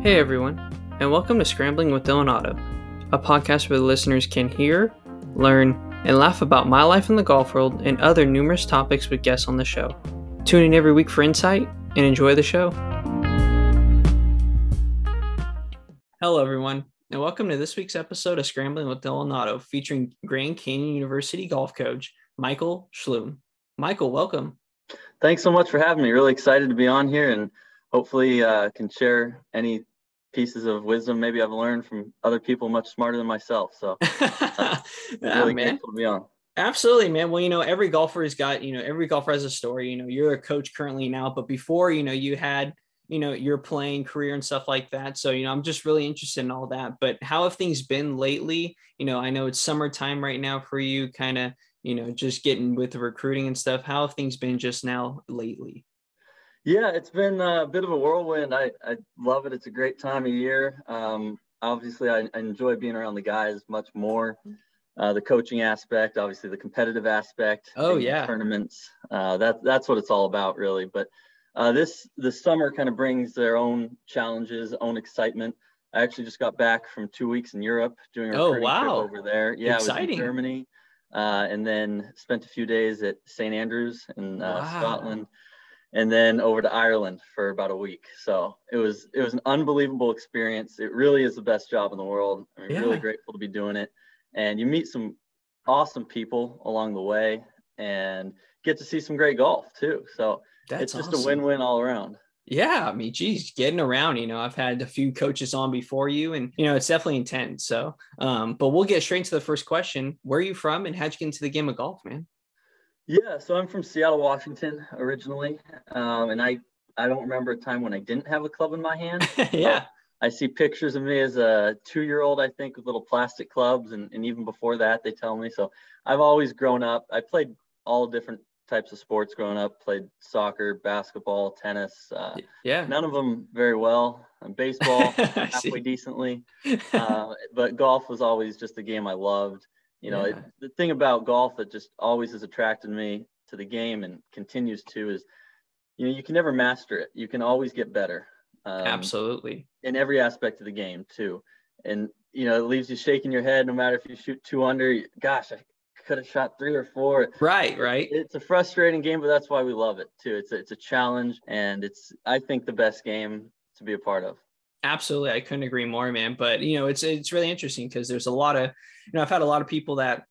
Hey everyone, and welcome to Scrambling with Dylan Otto, a podcast where the listeners can hear, learn, and laugh about my life in the golf world and other numerous topics with guests on the show. Tune in every week for insight and enjoy the show. Hello everyone, and welcome to this week's episode of Scrambling with Dylan Otto, featuring Grand Canyon University golf coach Michael Schloom. Michael, welcome. Thanks so much for having me. Really excited to be on here and hopefully uh, can share any pieces of wisdom maybe I've learned from other people much smarter than myself. So uh, yeah, really man. grateful to be on. Absolutely, man. Well, you know, every golfer has got, you know, every golfer has a story. You know, you're a coach currently now, but before, you know, you had, you know, your playing career and stuff like that. So, you know, I'm just really interested in all that. But how have things been lately? You know, I know it's summertime right now for you, kind of, you know, just getting with the recruiting and stuff. How have things been just now lately? Yeah, it's been a bit of a whirlwind. I, I love it. It's a great time of year. Um, obviously, I, I, enjoy being around the guys much more. Uh, the coaching aspect, obviously, the competitive aspect. Oh yeah, tournaments. Uh, that that's what it's all about, really. But uh, this this summer kind of brings their own challenges, own excitement. I actually just got back from two weeks in Europe doing a oh wow over there. Yeah, Exciting. I was in Germany, uh, and then spent a few days at St Andrews in uh, Wow. Scotland and then over to Ireland for about a week. So it was it was an unbelievable experience. It really is the best job in the world. I'm Yeah. really grateful to be doing it. And you meet some awesome people along the way and get to see some great golf too. So That's it's just awesome. a win-win all around. Yeah, I mean, geez, getting around, you know, I've had a few coaches on before you, and you know, it's definitely intense. So, um, but we'll get straight to the first question. Where are you from, and how'd you get into the game of golf, man? Yeah, so I'm from Seattle, Washington originally. Um, and I I don't remember a time when I didn't have a club in my hand. yeah, I see pictures of me as a two year old, I think, with little plastic clubs. And, and even before that, they tell me. So I've always grown up. I played all different types of sports growing up, played soccer, basketball, tennis, uh, yeah. none of them very well. And baseball, halfway decently. Uh, but golf was always just a game I loved. You know, it, the thing about golf that just always has attracted me to the game and continues to is, you know, you can never master it. You can always get better. Um, Absolutely. in every aspect of the game too. And you know, it leaves you shaking your head no matter if you shoot two under. Gosh, I could have shot three or four. Right, right. It's a frustrating game, but that's why we love it too. It's a, it's a challenge, and it's I think the best game to be a part of. Absolutely, I couldn't agree more, man. But you know, it's it's really interesting because there's a lot of, you know, I've had a lot of people that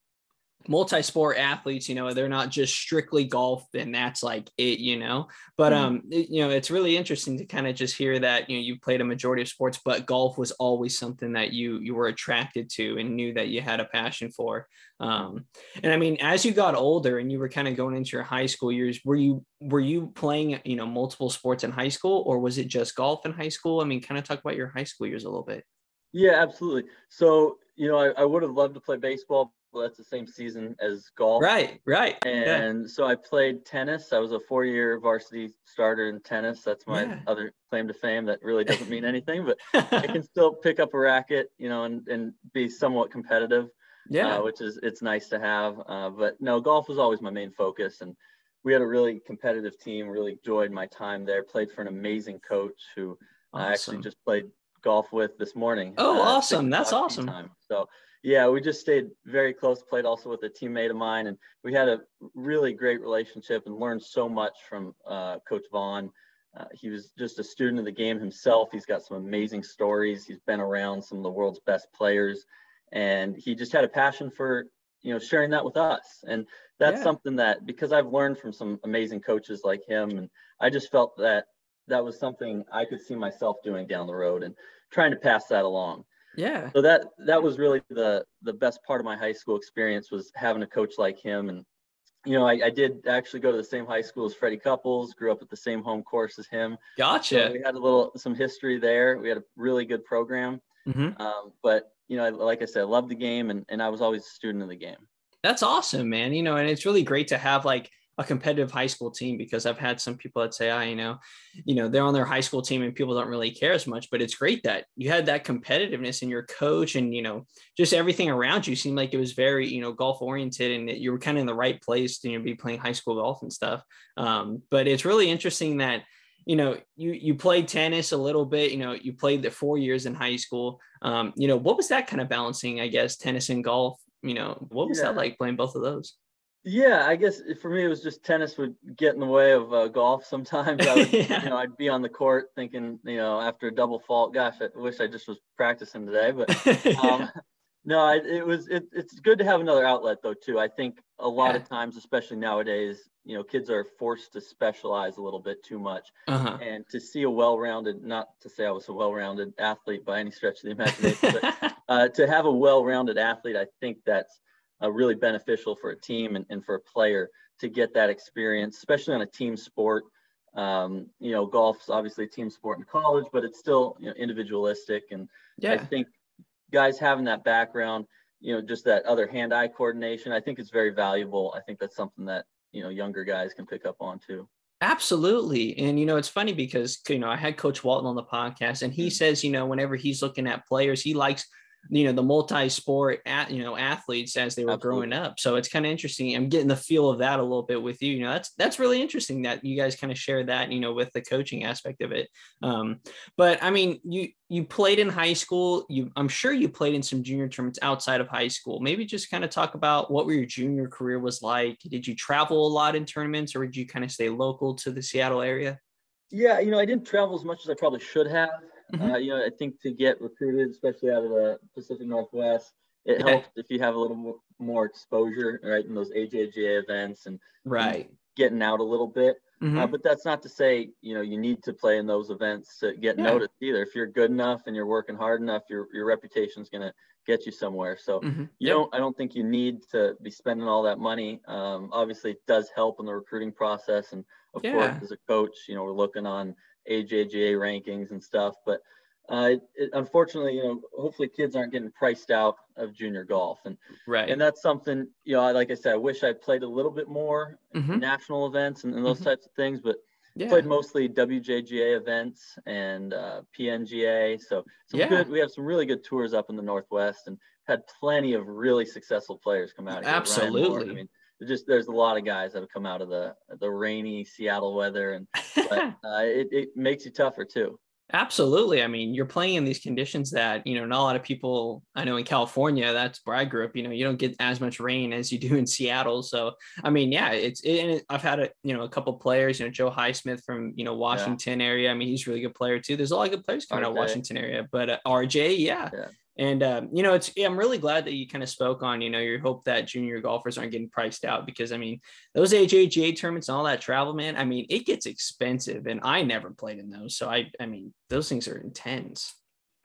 multi-sport athletes, you know, they're not just strictly golf and that's like it, you know. But Mhm. um, it- you know, it's really interesting to kind of just hear that you know you played a majority of sports, but golf was always something that you you were attracted to and knew that you had a passion for. Um, and I mean, as you got older and you were kind of going into your high school years, were you were you playing you know multiple sports in high school, or was it just golf in high school? I mean, kind of talk about your high school years a little bit. Yeah, absolutely. So you know, I, I would have loved to play baseball, but that's the same season as golf. Right, right. yeah. And so I played tennis. I was a four-year varsity starter in tennis. That's my Yeah. other claim to fame. That really doesn't mean anything, but I can still pick up a racket, you know, and, and be somewhat competitive, yeah. uh, which is it's nice to have. Uh, but no, golf was always my main focus, and we had a really competitive team. Really enjoyed my time there. Played for an amazing coach who I actually just played golf with this morning. Oh, uh, awesome. That's awesome. Time. So yeah, we just stayed very close. Played also with a teammate of mine, and we had a really great relationship and learned so much from uh, Coach Vaughn. Uh, he was just a student of the game himself. He's got some amazing stories. He's been around some of the world's best players, and he just had a passion for you know sharing that with us. And that's Yeah. something that because I've learned from some amazing coaches like him, and I just felt that that was something I could see myself doing down the road and trying to pass that along yeah. so that that was really the the best part of my high school experience was having a coach like him and you know I, I did actually go to the same high school as freddie couples grew up at the same home course as him so Gotcha. we had a little some history there we had a really good program Mhm. um, but you know like i said i loved the game and, and i was always a student of the game That's awesome, man. You know, and it's really great to have like a competitive high school team because I've had some people that say, ah, you know, you know, they're on their high school team and people don't really care as much, but it's great that you had that competitiveness in your coach and, you know, just everything around you seemed like it was very, you know, golf oriented and that you were kind of in the right place to you know, be playing high school golf and stuff. Um, but it's really interesting that, you know, you you played tennis a little bit. You know, you played the four years in high school. Um, you know, what was that kind of balancing? I guess tennis and golf. You know, what was yeah. that like playing both of those? Yeah, I guess for me it was just tennis would get in the way of uh, golf sometimes. I would, yeah. You know, I'd be on the court thinking, you know, after a double fault, gosh, I wish I just was practicing today. But um, no, I, it was it, it's good to have another outlet though too. I think a lot yeah. of times, especially nowadays, you know, kids are forced to specialize a little bit too much, uh-huh. and to see a well-rounded, not to say I was a well-rounded athlete by any stretch of the imagination, but uh, to have a well-rounded athlete, I think that's uh, really beneficial for a team and, and for a player to get that experience, especially on a team sport. Um, you know, golf's obviously a team sport in college, but it's still you know, individualistic. And yeah. I think guys having that background, you know, just that other hand-eye coordination, I think is very valuable. I think that's something that you know younger guys can pick up on too. Absolutely. And, you know, it's funny because, you know, I had Coach Walton on the podcast and he mm-hmm. says, you know, whenever he's looking at players, he likes you know the multi-sport at, you know athletes as they were Absolutely. growing up. So it's kind of interesting. I'm getting the feel of that a little bit with you. You know that's that's really interesting that you guys kind of share that you know with the coaching aspect of it. Um, but i mean you you played in high school. You i'm sure you played in some junior tournaments outside of high school. Maybe just kind of talk about what your junior career was like. Did you travel a lot in tournaments or did you kind of stay local to the seattle area? Yeah you know i didn't travel as much as i probably should have Mm-hmm. Uh, you know, I think to get recruited, especially out of the Pacific Northwest, it yeah. helps if you have a little more, more exposure, right, in those AJGA events and right and getting out a little bit. Mm-hmm. Uh, but that's not to say you know you need to play in those events to get yeah. noticed either. If you're good enough and you're working hard enough, your your reputation is gonna get you somewhere. So mm-hmm. you yep. don't. I don't think you need to be spending all that money. Um, obviously, it does help in the recruiting process, and of yeah. course, as a coach, you know we're looking on AJGA rankings and stuff. But uh, it, it, unfortunately, you know, hopefully kids aren't getting priced out of junior golf, and right, and that's something you know, like I said, I wish I played a little bit more mm-hmm. national events and, and those mm-hmm. types of things, but yeah. played mostly WJGA events and uh, PNGA. So some yeah. good. We have some really good tours up in the Northwest, and had plenty of really successful players come out. Here. Absolutely. I mean, just there's a lot of guys that have come out of the the rainy Seattle weather, and but uh, it it makes you tougher too. Absolutely. I mean, you're playing in these conditions that, you know, not a lot of people I know in California, that's where I grew up, you know, you don't get as much rain as you do in Seattle. So, I mean, yeah, it's, it, and it, I've had a, you know, a couple players, you know, Joe Highsmith from, you know, Washington yeah. area. I mean, he's a really good player too. There's a lot of good players coming RJ. out of Washington area, but uh, RJ, yeah. yeah. And um, you know, it's I'm really glad that you kind of spoke on, you know, your hope that junior golfers aren't getting priced out because I mean, those AJGA tournaments and all that travel, man. I mean, it gets expensive, and I never played in those, so I I mean, those things are intense.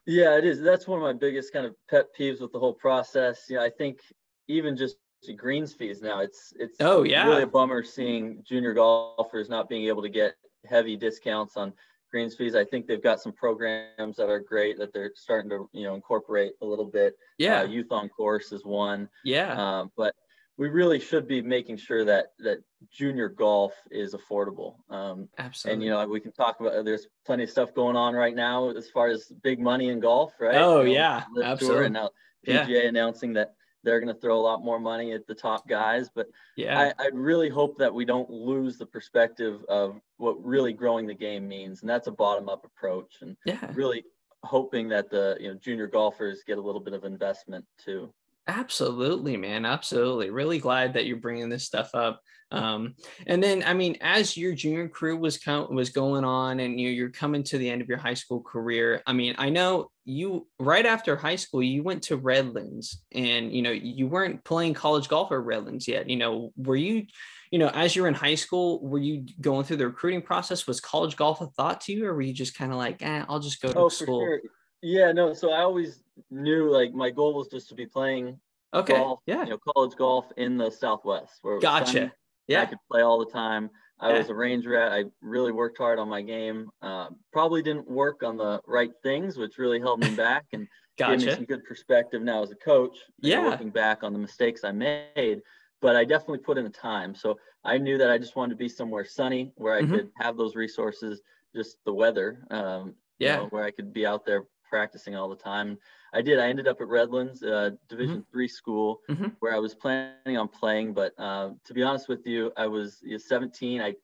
Yeah, it is. That's one of my biggest kind of pet peeves with the whole process. You know, I think even just greens fees now, it's it's oh yeah, really a bummer seeing junior golfers not being able to get heavy discounts on greens fees. I think they've got some programs that are great that they're starting to you know incorporate a little bit. Yeah, uh, youth on course is one. Yeah, um, but we really should be making sure that that junior golf is affordable. Um, Absolutely. And you know we can talk about there's plenty of stuff going on right now as far as big money in golf, right? Oh you know, yeah, absolutely. and now PGA yeah. announcing that they're going to throw a lot more money at the top guys. But yeah, I, I, really hope that we don't lose the perspective of what really growing the game means, and that's a bottom up approach. And yeah, really hoping that the you know junior golfers get a little bit of investment too. Absolutely, man. Absolutely. Really glad that you're bringing this stuff up. Um, and then, I mean, as your junior career was count was going on, and you you're coming to the end of your high school career. I mean, I know you right after high school, you went to Redlands, and you know you weren't playing college golf at Redlands yet. You know, were you? You know, as you're in high school, were you going through the recruiting process? Was college golf a thought to you, or were you just kind of like, eh, I'll just go to oh, school? Sure. Yeah, no. So I always knew like my goal was just to be playing okay golf, yeah you know college golf in the southwest where gotcha yeah i could play all the time i was a range rat i really worked hard on my game uh, probably didn't work on the right things which really held me back and gotcha. gave me some good perspective now as a coach yeah looking back on the mistakes i made but i definitely put in the time so i knew that i just wanted to be somewhere sunny where i mm-hmm. could have those resources just the weather um, yeah you know, where i could be out there practicing all the time. I did. I ended up at Redlands, uh, Division mm-hmm. three school, mm-hmm. where I was planning on playing. But uh, to be honest with you, I was 17. I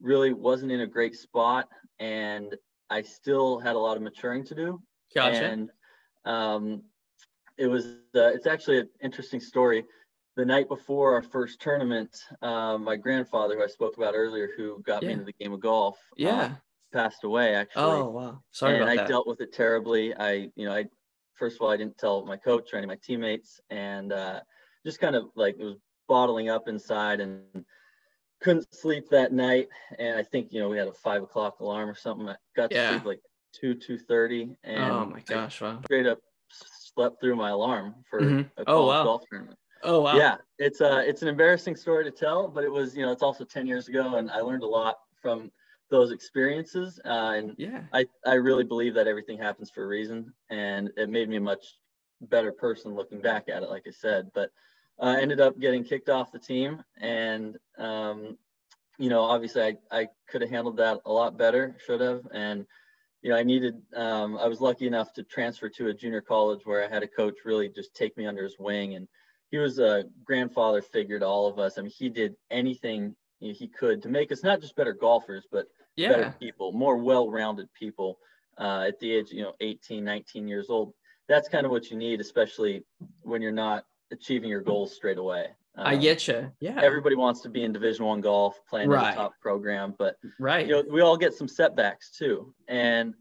really wasn't in a great spot, and I still had a lot of maturing to do. Gotcha. And um, it was uh, it's actually an interesting story. The night before our first tournament, um, my grandfather, who I spoke about earlier, who got Yeah. me into the game of golf, uh, yeah. Passed away. Actually, Oh wow. Sorry and about I that. dealt with it terribly. I, you know, I first of all I didn't tell my coach or any of my teammates, and uh, just kind of like it was bottling up inside and couldn't sleep that night. And I think you know we had a five o'clock alarm or something. I got to Yeah. sleep like two two thirty, and oh my gosh. Wow. straight up slept through my alarm for Mhm. a Oh, wow. golf tournament. Oh wow. Yeah, it's uh it's an embarrassing story to tell, but it was you know it's also ten years ago, and I learned a lot from those experiences. Uh, and Yeah. I, I really believe that everything happens for a reason and it made me a much better person looking back at it like i said but i uh, ended up getting kicked off the team and um, you know obviously i, I could have handled that a lot better should have and you know i needed um, i was lucky enough to transfer to a junior college where i had a coach really just take me under his wing and he was a grandfather figure to all of us i mean he did anything he could to make us not just better golfers but Yeah. better people, more well-rounded people uh, at the age, you know, 18, 19 years old. That's kind of what you need, especially when you're not achieving your goals straight away. I Um, get you. Yeah. Everybody wants to be in Division One golf, playing Right. at a top program, but right. you know, we all get some setbacks too, and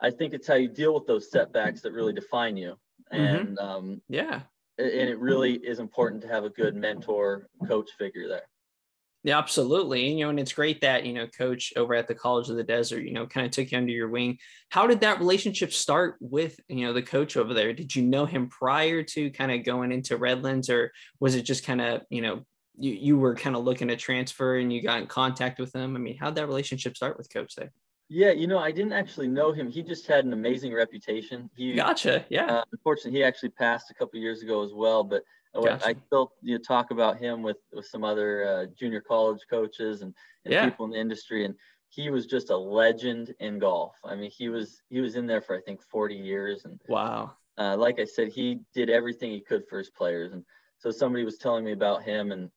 I think it's how you deal with those setbacks that really define you. Mm-hmm. And um, yeah. and it really is important to have a good mentor, coach figure there. Yeah, absolutely. And, you know, and it's great that, you know, coach over at the College of the Desert, you know, kind of took you under your wing. How did that relationship start with, you know, the coach over there? Did you know him prior to kind of going into Redlands or was it just kind of, you know, you, you were kind of looking to transfer and you got in contact with him? I mean, how'd that relationship start with coach there? Yeah, you know, I didn't actually know him. He just had an amazing reputation. He Gotcha. Yeah. Uh, unfortunately, he actually passed a couple years ago as well. But Gotcha. I still you know, talk about him with with some other uh, junior college coaches and, and Yeah. people in the industry, and he was just a legend in golf. I mean, he was he was in there for I think 40 years, and wow. uh, like I said, he did everything he could for his players. And so somebody was telling me about him, and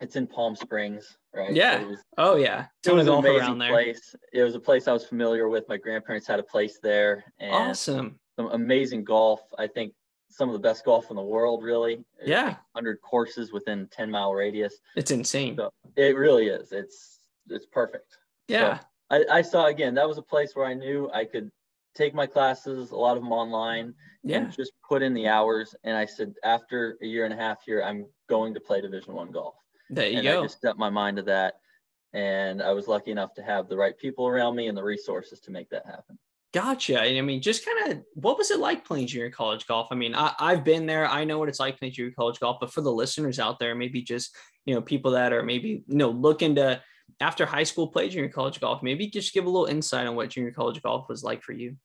it's in Palm Springs, right? Yeah. it was, Oh, yeah. it was an amazing there. place. It was a place I was familiar with. My grandparents had a place there, and Awesome. some amazing golf. I think some of the best golf in the world, really. Yeah. like 100 courses within 10 mile radius. It's insane. So it really is. It's it's perfect. Yeah. I, I saw again. That was a place where I knew I could take my classes, a lot of them online, Yeah. and just put in the hours. And I said, after a year and a half here, I'm going to play Division One golf. There you and go. I just set my mind to that. And I was lucky enough to have the right people around me and the resources to make that happen. Gotcha. And I mean, just kind of what was it like playing junior college golf? I mean, I, I've been there. I know what it's like playing junior college golf, but for the listeners out there, maybe just, you know, people that are maybe, you know, looking to after high school play junior college golf, maybe just give a little insight on what junior college golf was like for you.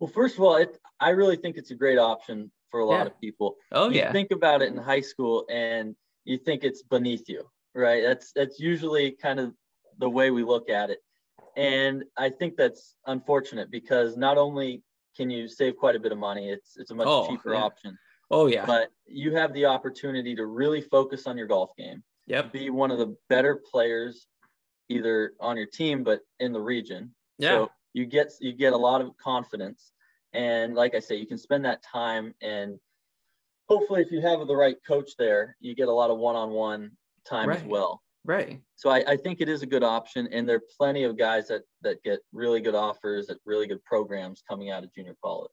Well, first of all, it, I really think it's a great option for a lot Yeah. of people. Oh, you yeah. think about it in high school and you think it's beneath you, right? That's that's usually kind of the way we look at it. And I think that's unfortunate because not only can you save quite a bit of money, it's it's a much Oh, cheaper yeah. option, oh, yeah. but you have the opportunity to really focus on your golf game, yep. be one of the better players either on your team but in the region. Yeah. So you get you get a lot of confidence, and like I say, you can spend that time and hopefully, if you have the right coach there, you get a lot of one-on-one time as well. Right. So I, I think it is a good option, and there are plenty of guys that that get really good offers at really good programs coming out of junior college.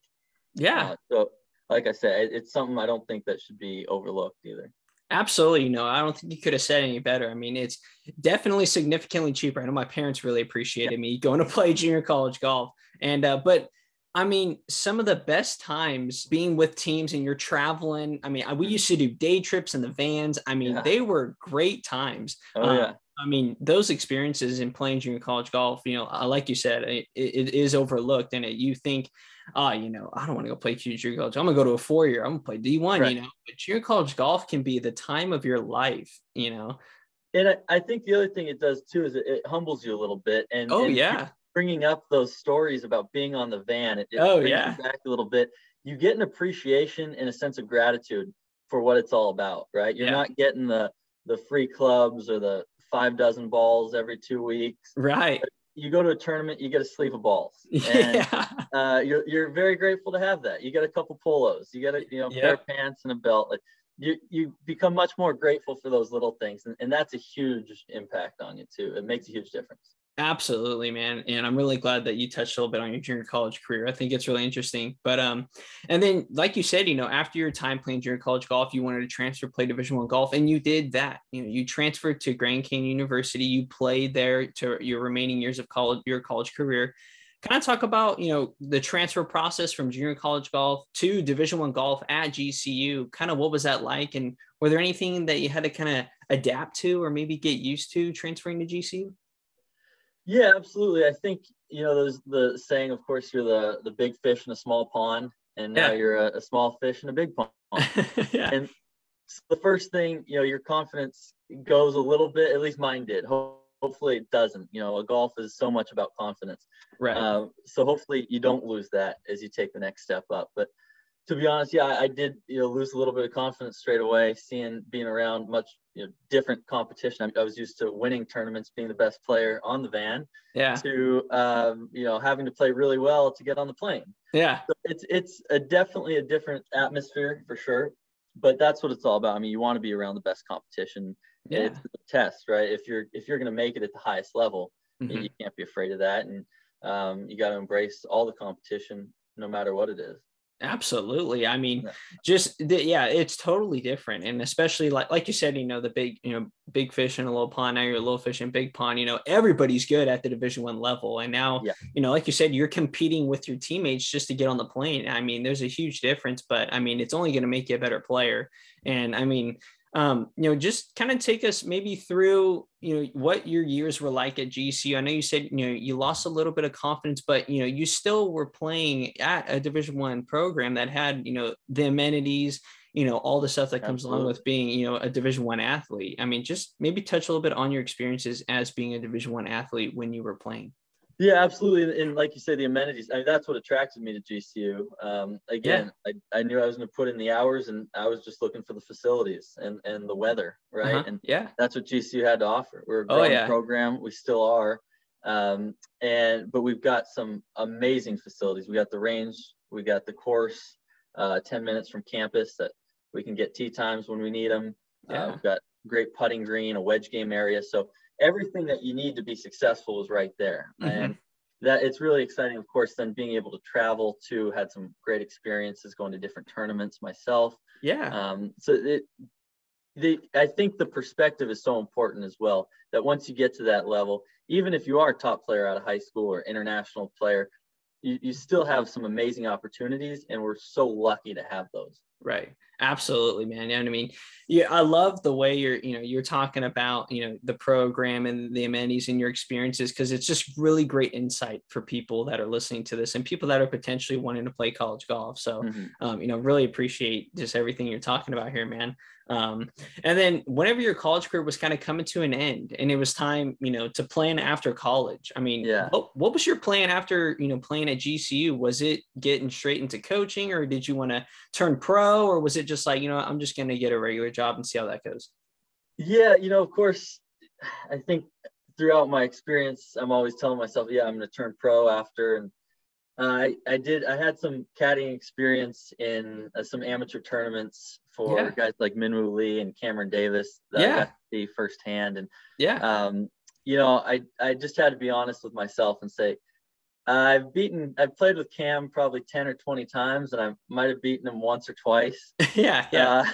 Yeah. Uh, so, like I said, it, it's something I don't think that should be overlooked either. Absolutely. No, I don't think you could have said any better. I mean, it's definitely significantly cheaper. I know my parents really appreciated me going to play junior college golf. And, uh, but I mean, some of the best times being with teams and you're traveling. I mean, we used to do day trips in the vans. I mean, Yeah. they were great times. Oh Um, yeah, I mean, those experiences in playing junior college golf, you know, uh, like you said, it, it is overlooked. And it, you think, ah, you know, I don't want to go play junior college. I'm gonna go to a four year. I'm gonna play D1. Right. You know, but junior college golf can be the time of your life. You know. and I, I think the other thing it does too is it, it humbles you a little bit. And Oh and yeah. Bringing up those stories about being on the van. It, it Oh, yeah. back a little bit. You get an appreciation and a sense of gratitude for what it's all about, right? You're Yeah. not getting the the free clubs or the five dozen balls every two weeks. Right. You go to a tournament, you get a sleeve of balls. And, Yeah. uh, you're, you're very grateful to have that. You get a couple polos, you get a you know pair of pants and a belt. Like you, you become much more grateful for those little things, and, and that's a huge impact on you too. It makes a huge difference. Absolutely, man. And I'm really glad that you touched a little bit on your junior college career. I think it's really interesting. But um, and then like you said, you know, after your time playing junior college golf, you wanted to transfer play Division One golf, and you did that. You know, you transferred to Grand Canyon University. You played there to your remaining years of college, your college career. Can I talk about you know the transfer process from junior college golf to Division One golf at GCU? Kind of what was that like, and were there anything that you had to kind of adapt to or maybe get used to transferring to GCU? Yeah, absolutely. I think you know there's the saying, of course, you're the the big fish in a small pond, and now Yeah. you're a, a small fish in a big pond. yeah. And so the first thing, you know, your confidence goes a little bit. At least mine did. Hopefully, it doesn't. You know, a golf is so much about confidence. Right. Um, so hopefully, you don't lose that as you take the next step up. But to be honest, yeah, I, did, you know, lose a little bit of confidence straight away, seeing being around much you know, different competition. I, I was used to winning tournaments, being the best player on the van, yeah. to um, you know having to play really well to get on the plane. Yeah. So it's it's a definitely a different atmosphere for sure. But that's what it's all about. I mean, you want to be around the best competition. Yeah. It's a test, right? If you're if you're going to make it at the highest level, you- Mhm. you can't be afraid of that, and um, you got to embrace all the competition, no matter what it is. Absolutely. I mean, Yeah. just the, yeah, it's totally different, and especially like like you said, you know, the big you know big fish in a little pond. Now you're a little fish in big pond. You know, everybody's good at the Division One level, and now Yeah. you know, like you said, you're competing with your teammates just to get on the plane. I mean, there's a huge difference, but I mean, it's only going to make you a better player. And I mean, um, you know, just kind of take us maybe through, you know, what your years were like at GCU. I know you said, you know, you lost a little bit of confidence, but you know, you still were playing at a Division One program that had, you know, the amenities, you know, all the stuff that comes along with being, you know, a Division One athlete. I mean, just maybe touch a little bit on your experiences as being a Division One athlete when you were playing. Yeah, absolutely. And like you say, the amenities, I mean, that's what attracted me to GCU. Um, again, I, I knew I was going to put in the hours and I was just looking for the facilities and, and the weather, right? Uh-huh. And Yeah. that's what GCU had to offer. We're a Oh, yeah. program. We still are. Um, and, but we've got some amazing facilities. We got the range, we got the course, uh, 10 minutes from campus that we can get tee times when we need them. Yeah. Uh, we've got great putting green, a wedge game area. So everything that you need to be successful is right there. Mhm. And that it's really exciting, of course, then being able to travel to had some great experiences going to different tournaments myself. Yeah. Um, so it, the, I think the perspective is so important as well that once you get to that level, even if you are a top player out of high school or international player, you, you still have some amazing opportunities and we're so lucky to have those. Right. Absolutely, man. And I mean, yeah, I love the way you're, you know, you're talking about, you know, the program and the amenities and your experiences because it's just really great insight for people that are listening to this and people that are potentially wanting to play college golf. So, Mhm. um, you know, really appreciate just everything you're talking about here, man. Um, and then whenever your college career was kind of coming to an end and it was time, you know, to plan after college. I mean, Yeah. what, what was your plan after, you know, playing at GCU? Was it getting straight into coaching or did you want to turn pro or was it just like, you know, I'm just going to get a regular job and see how that goes? Yeah, you know, of course, I think throughout my experience, I'm always telling myself, yeah, I'm going to turn pro after. And uh, I, I did, I had some caddying experience in uh, some amateur tournaments for Yeah. guys like Minwoo Lee and Cameron Davis that I Yeah. got to see firsthand. And, Yeah. um, you know, I, I just had to be honest with myself and say, I've beaten, I've played with Cam probably 10 or 20 times, and I might have beaten him once or twice. yeah. Yeah. Uh,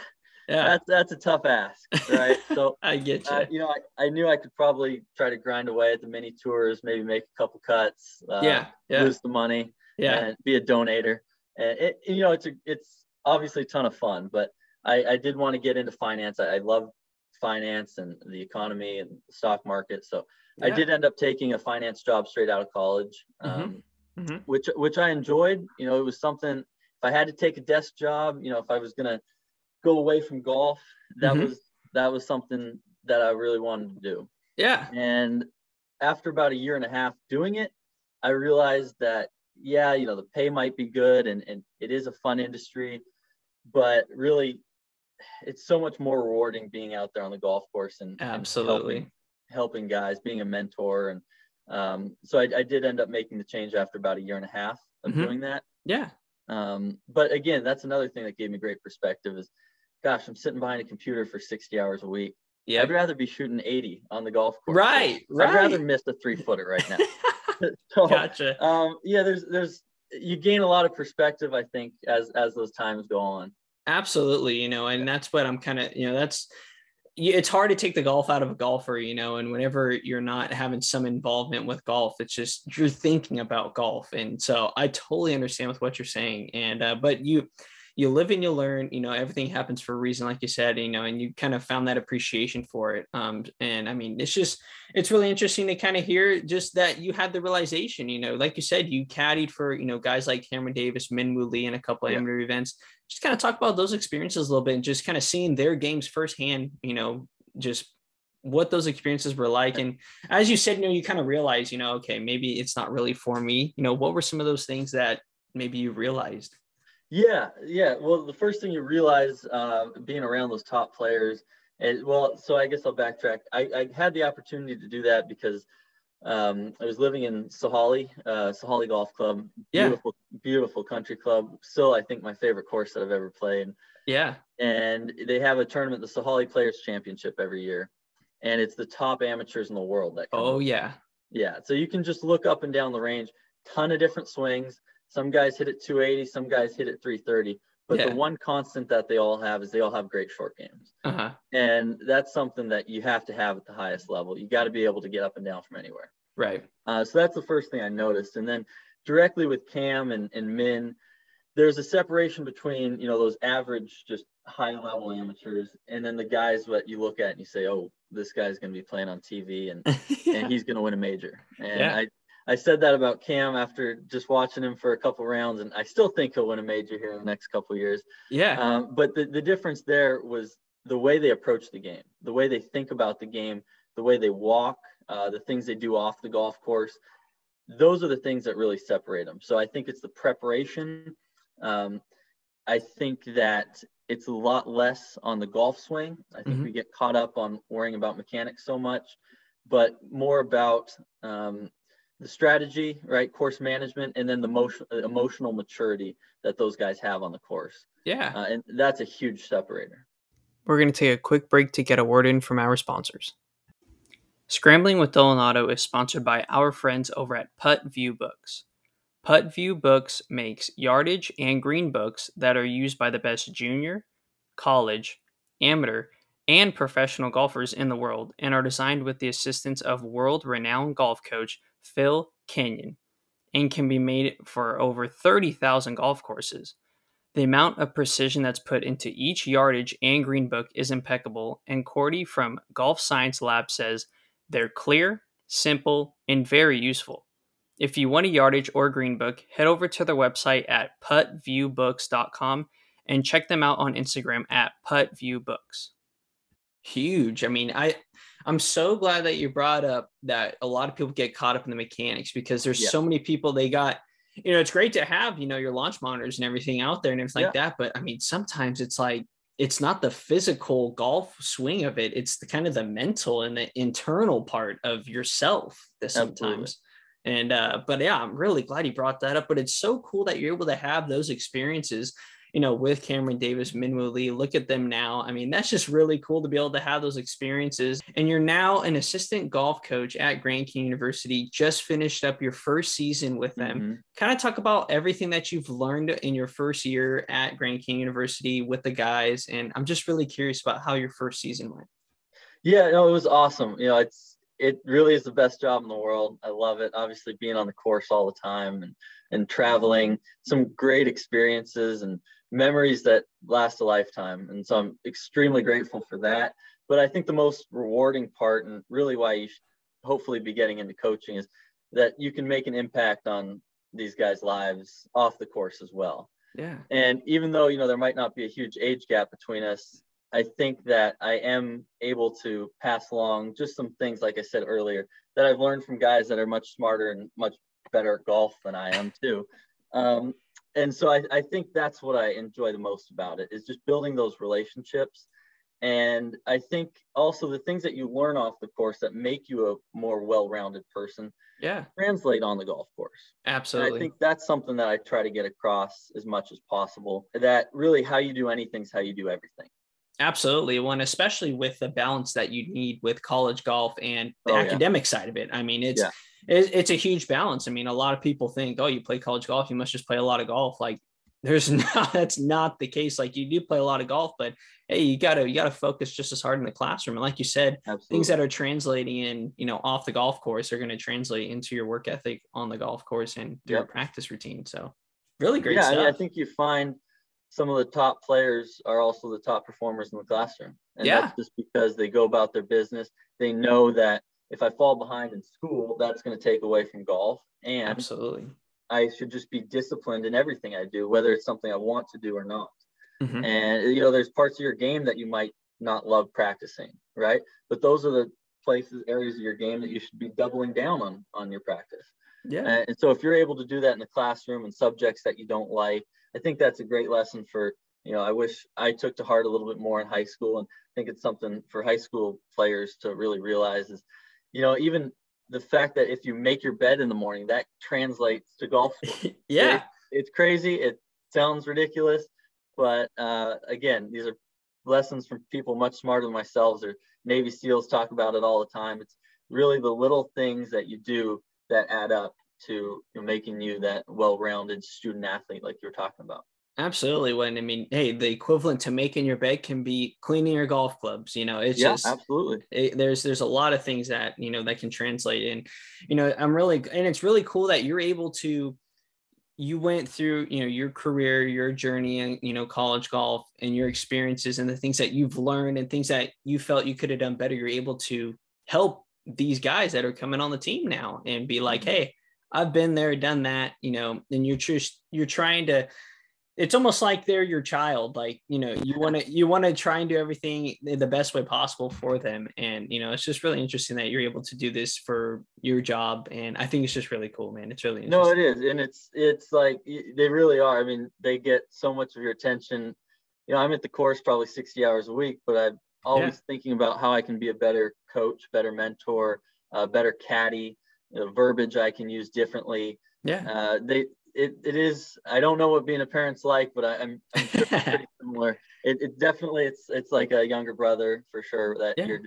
yeah. that's, that's a tough ask, right? So, I get you. uh, you know, I, I knew I could probably try to grind away at the mini tours, maybe make a couple cuts, uh, yeah. Yeah. lose the money, Yeah. and be a donator. And it, you know, it's a, it's obviously a ton of fun, but I, I did want to get into finance. I, I love finance and the economy and the stock market. So I did end up taking a finance job straight out of college, Mhm. um, Mhm. which which I enjoyed. You know, it was something. If I had to take a desk job, you know, if I was gonna go away from golf, that Mhm. was that was something that I really wanted to do. Yeah. And after about a year and a half doing it, I realized that yeah, you know, the pay might be good and, and it is a fun industry, but really it's so much more rewarding being out there on the golf course and and Absolutely. helping, helping guys, being a mentor. And um, so I, I, did end up making the change after about a year and a half of mm-hmm. doing that. Yeah. Um, but again, that's another thing that gave me great perspective is, gosh, I'm sitting behind a computer for 60 hours a week. Yeah. I'd rather be shooting 80 on the golf course. Right. right. I'd rather miss a three footer right now. so, gotcha. Um, yeah, there's, there's, you gain a lot of perspective, I think, as, as those times go on. Absolutely. You know, and that's what I'm kind of, you know, that's, it's hard to take the golf out of a golfer, you know, and whenever you're not having some involvement with golf, it's just you're thinking about golf. And so I totally understand with what you're saying. And uh, but you you live and you learn, you know, everything happens for a reason, like you said, you know, and you kind of found that appreciation for it. Um, and I mean, it's just it's really interesting to kind of hear just that you had the realization, you know, like you said, you caddied for, you know, guys like Cameron Davis, Minwoo Lee, and a couple of yeah. amateur events just kind of talk about those experiences a little bit and just kind of seeing their games firsthand, you know, just what those experiences were like. And as you said, you know, you kind of realize, you know, okay, maybe it's not really for me. You know, what were some of those things that maybe you realized? Yeah, yeah. Well, the first thing you realize uh, being around those top players, and well, so I guess I'll backtrack. I, I had the opportunity to do that because um, I was living in Sahalee, uh, Sahalee Golf Club. Beautiful, yeah. beautiful country club. Still, I think my favorite course that I've ever played. Yeah. And they have a tournament, the Sahalee Players Championship, every year, and it's the top amateurs in the world that. oh yeah. Yeah. So you can just look up and down the range, ton of different swings. Some guys hit it 280, some guys hit it 330. But yeah. the one constant that they all have is they all have great short games. Uh-huh. And that's something that you have to have at the highest level. You got to be able to get up and down from anywhere. Right. Uh, so that's the first thing I noticed. And then directly with Cam and, and Min, there's a separation between, you know, those average, just high level amateurs and then the guys that you look at and you say, oh, this guy's going to be playing on TV and, yeah. and he's going to win a major. And yeah. I, I said that about Cam after just watching him for a couple rounds, and I still think he'll win a major here in the next couple years. Yeah. Um, but the, the difference there was the way they approach the game, the way they think about the game, the way they walk, uh, the things they do off the golf course. Those are the things that really separate them. So I think it's the preparation. Um, I think that it's a lot less on the golf swing. I think mm-hmm. we get caught up on worrying about mechanics so much, but more about um, the strategy, right, course management, and then the motion, emotional maturity that those guys have on the course. Yeah, uh, and that's a huge separator. We're going to take a quick break to get a word in from our sponsors. Scrambling with Dylan Otto is sponsored by our friends over at Putt View Books. Putt View Books makes yardage and green books that are used by the best junior, college, amateur, and professional golfers in the world and are designed with the assistance of world renowned golf coach Phil Kenyon and can be made for over 30,000 golf courses. The amount of precision that's put into each yardage and green book is impeccable, and Cordie from Golf Science Lab says they're clear, simple, and very useful. If you want a yardage or green book, head over to their website at puttviewbooks.com and check them out on Instagram at puttviewbooks. Huge. I mean, I I'm so glad that you brought up that a lot of people get caught up in the mechanics because there's yeah. so many people they got you know it's great to have you know your launch monitors and everything out there and everything yeah. like that but i mean sometimes it's like it's not the physical golf swing of it it's the kind of the mental and the internal part of yourself that sometimes Absolutely. and uh but yeah i'm really glad you brought that up but it's so cool that you're able to have those experiences you know, with Cameron Davis, Minwoo Lee. Look at them now. I mean, that's just really cool to be able to have those experiences. And you're now an assistant golf coach at Grand Canyon University, just finished up your first season with them. Mm-hmm. Kind of talk about everything that you've learned in your first year at Grand Canyon University with the guys. And I'm just really curious about how your first season went. Yeah, no, it was awesome. You know, it's it really is the best job in the world. I love it. Obviously, being on the course all the time and and traveling, some great experiences and memories that last a lifetime. And so I'm extremely grateful for that. But I think the most rewarding part, and really why you should hopefully be getting into coaching, is that you can make an impact on these guys' lives off the course as well. Yeah. And even though, you know, there might not be a huge age gap between us, I think that I am able to pass along just some things, like I said earlier, that I've learned from guys that are much smarter and much better at golf than I am too. Um, and so I, I think that's what I enjoy the most about it is just building those relationships And I think also the things that you learn off the course that make you a more well-rounded person, yeah, translate on the golf course. Absolutely. And I think that's something that I try to get across as much as possible. That really how you do anything is how you do everything. Absolutely. One, especially with the balance that you need with college golf and the oh, academic yeah. side of it. I mean, it's yeah. It's a huge balance. I mean, a lot of people think, oh, you play college golf, you must just play a lot of golf. Like there's not that's not the case. Like you do play a lot of golf, but hey, you gotta you gotta focus just as hard in the classroom. And like you said, Absolutely. things that are translating in, you know, off the golf course are going to translate into your work ethic on the golf course and through yep. your practice routine. So really great yeah, stuff. I, I think you find some of the top players are also the top performers in the classroom. And yeah. that's just because they go about their business. They know that if I fall behind in school, that's going to take away from golf. And absolutely, I should just be disciplined in everything I do, whether it's something I want to do or not. Mm-hmm. And you know, there's parts of your game that you might not love practicing, right? But those are the places, areas of your game that you should be doubling down on on your practice. Yeah. And, and so if you're able to do that in the classroom and subjects that you don't like, I think that's a great lesson for, you know, I wish I took to heart a little bit more in high school. And I think it's something for high school players to really realize is, you know, even the fact that if you make your bed in the morning, that translates to golf. yeah. It, it's crazy. It sounds ridiculous. But uh, again, these are lessons from people much smarter than myself or Navy SEALs talk about it all the time. It's really the little things that you do that add up to you know, making you that well-rounded student athlete like you were talking about. Absolutely. When I mean, hey, the equivalent to making your bed can be cleaning your golf clubs. You know, it's yeah, just absolutely. It, there's there's a lot of things that you know that can translate, and you know, I'm really and it's really cool that you're able to. You went through, you know, your career, your journey, and you know, college golf, and your experiences, and the things that you've learned, and things that you felt you could have done better. You're able to help these guys that are coming on the team now, and be like, mm-hmm. hey, I've been there, done that, you know, and you're just you're trying to it's almost like they're your child like you know you want to you want to try and do everything the best way possible for them and you know it's just really interesting that you're able to do this for your job and i think it's just really cool man. It's really no it is and it's it's like they really are. I mean they get so much of your attention. You know i'm at the course probably 60 hours a week but i'm always yeah. thinking about how i can be a better coach better mentor a better caddy you know, verbiage i can use differently. Yeah. Uh, they it, it is i don't know what being a parent's like but I, am I'm, I'm sure pretty similar. It, it, definitely it's it's like a younger brother for sure that yeah. you're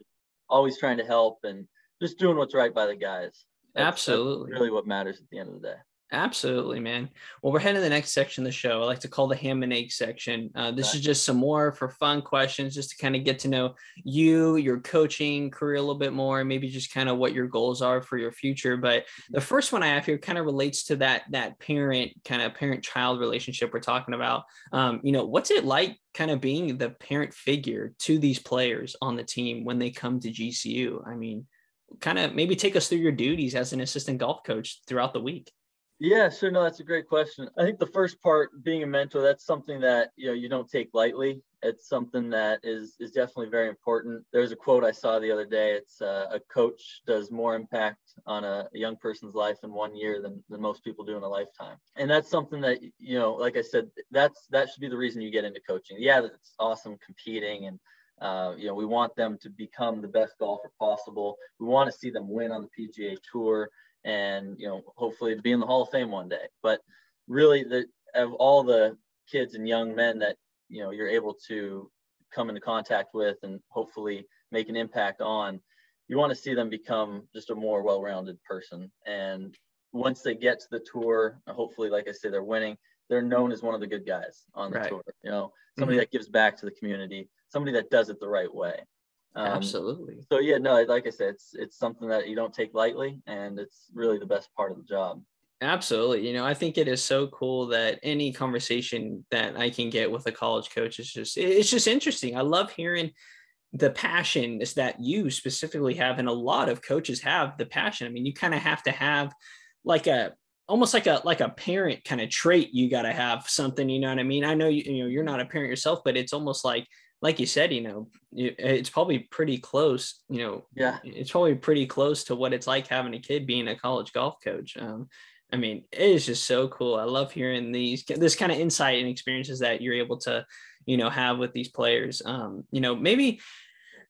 always trying to help and just doing what's right by the guys. That's, absolutely. that's really what matters at the end of the day Absolutely, man. Well, we're heading to the next section of the show. I like to call the ham and egg section. Uh, this is just some more for fun questions, just to kind of get to know you, your coaching career a little bit more, maybe just kind of what your goals are for your future. But the first one I have here kind of relates to that that parent kind of parent child relationship we're talking about. Um, you know, what's it like kind of being the parent figure to these players on the team when they come to GCU? I mean, kind of maybe take us through your duties as an assistant golf coach throughout the week. Yeah, sure. No, that's a great question. I think the first part, being a mentor, that's something that you know you don't take lightly. It's something that is is definitely very important. There's a quote I saw the other day. It's uh, a coach does more impact on a, a, young person's life in one year than, than most people do in a lifetime. And that's something that you know, like I said, that's that should be the reason you get into coaching. Yeah, it's awesome competing and uh, you know, we want them to become the best golfer possible. We want to see them win on the PGA Tour and you know hopefully be in the Hall of Fame one day. But really, the of all the kids and young men that you know you're able to come into contact with and hopefully make an impact on, you want to see them become just a more well-rounded person. And once they get to the tour, hopefully, like I say, they're winning. They're known as one of the good guys on the right. tour. You know, somebody mm-hmm. that gives back to the community, somebody that does it the right way. Um, Absolutely. So yeah, no, like I said, it's it's something that you don't take lightly, and it's really the best part of the job. Absolutely. You know, I think it is so cool that any conversation that I can get with a college coach is just it's just interesting. I love hearing the passion is that you specifically have and a lot of coaches have the passion. I mean, you kind of have to have like a almost like a like a parent kind of trait you got to have something, you know what I mean? I know you, you know you're not a parent yourself, but it's almost like like you said, you know, it's probably pretty close, you know, yeah, it's probably pretty close to what it's like having a kid being a college golf coach. Um, I mean, it is just so cool. I love hearing these, this kind of insight and experiences that you're able to, you know have with these players um you know maybe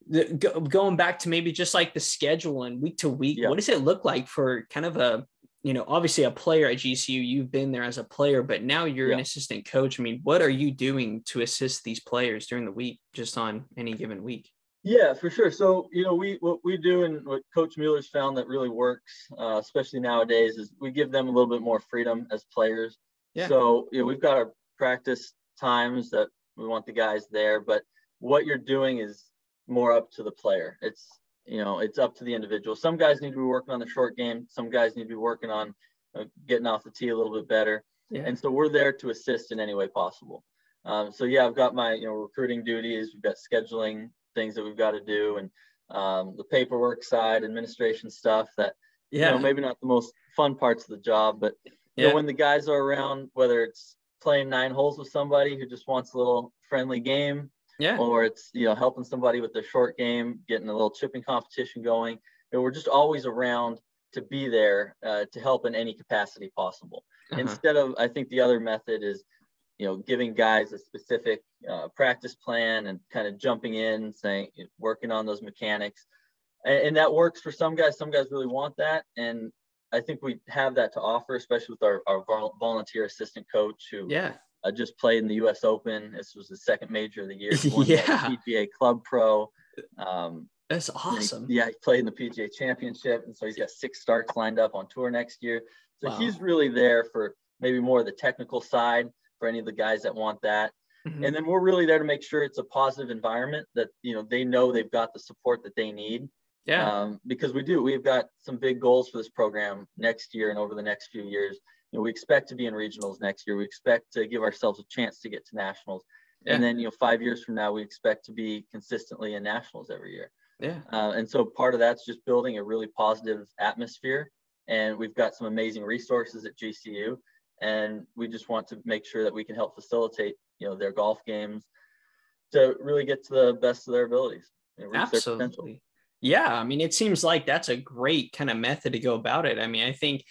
the, go, going back to maybe just like the schedule and week to week yeah. what does it look like for kind of a you know obviously a player at gcu you've been there as a player but now you're yeah. an assistant coach i mean what are you doing to assist these players during the week just on any given week yeah, for sure. So, you know, we what we do and what Coach Mueller's found that really works, uh, especially nowadays, is we give them a little bit more freedom as players. Yeah. So, you know, we've got our practice times that we want the guys there, but what you're doing is more up to the player. It's you know, it's up to the individual. Some guys need to be working on the short game. Some guys need to be working on uh, getting off the tee a little bit better. Yeah. And so we're there to assist in any way possible. Um, so yeah, I've got my you know recruiting duties. We've got scheduling things that we've got to do and um, the paperwork side, administration stuff that, yeah. you know, maybe not the most fun parts of the job, but you yeah. know, when the guys are around, whether it's playing nine holes with somebody who just wants a little friendly game, yeah, or it's you know helping somebody with their short game, getting a little chipping competition going. You know, we're just always around to be there uh, to help in any capacity possible. Uh-huh. Instead of, I think the other method is you know, giving guys a specific uh, practice plan and kind of jumping in, saying, working on those mechanics. And, and, that works for some guys. Some guys really want that. And I think we have that to offer, especially with our, our volunteer assistant coach who yeah. Uh, just played in the U.S. Open. This was the second major of the year. yeah. PGA Club Pro. Um, That's awesome. He, yeah, he played in the PGA Championship, and so he's got six starts lined up on tour next year. So wow. he's really there for maybe more of the technical side for any of the guys that want that. Mm-hmm. And then we're really there to make sure it's a positive environment that you know they know they've got the support that they need. Yeah. Um, because we do. We've got some big goals for this program next year and over the next few years. You know, we expect to be in regionals next year. We expect to give ourselves a chance to get to nationals. Yeah. And then, you know, five years from now, we expect to be consistently in nationals every year. Yeah. Uh, and so part of that's just building a really positive atmosphere. And we've got some amazing resources at GCU and we just want to make sure that we can help facilitate you know their golf games to really get to the best of their abilities absolutely yeah i mean it seems like that's a great kind of method to go about it i mean i think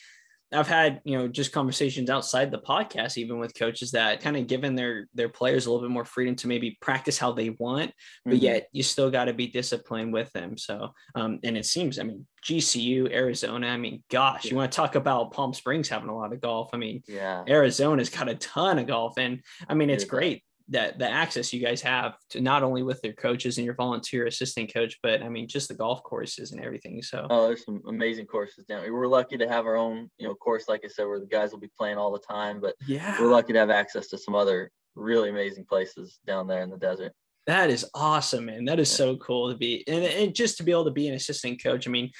I've had, you know, just conversations outside the podcast, even with coaches that kind of given their their players a little bit more freedom to maybe practice how they want, but mm-hmm. yet you still got to be disciplined with them. So, um, and it seems, I mean, GCU, Arizona, I mean, gosh, yeah. you want to talk about Palm Springs having a lot of golf. I mean, yeah, Arizona's got a ton of golf, and I mean, it's great that the access you guys have to not only with their coaches and your volunteer assistant coach, but I mean just the golf courses and everything. So oh, there's some amazing courses down. We're lucky to have our own, you know, course like I said, where the guys will be playing all the time. But yeah, we're lucky to have access to some other really amazing places down there in the desert. That is awesome, man. That is so cool to be and, and just to be able to be an assistant coach. I mean,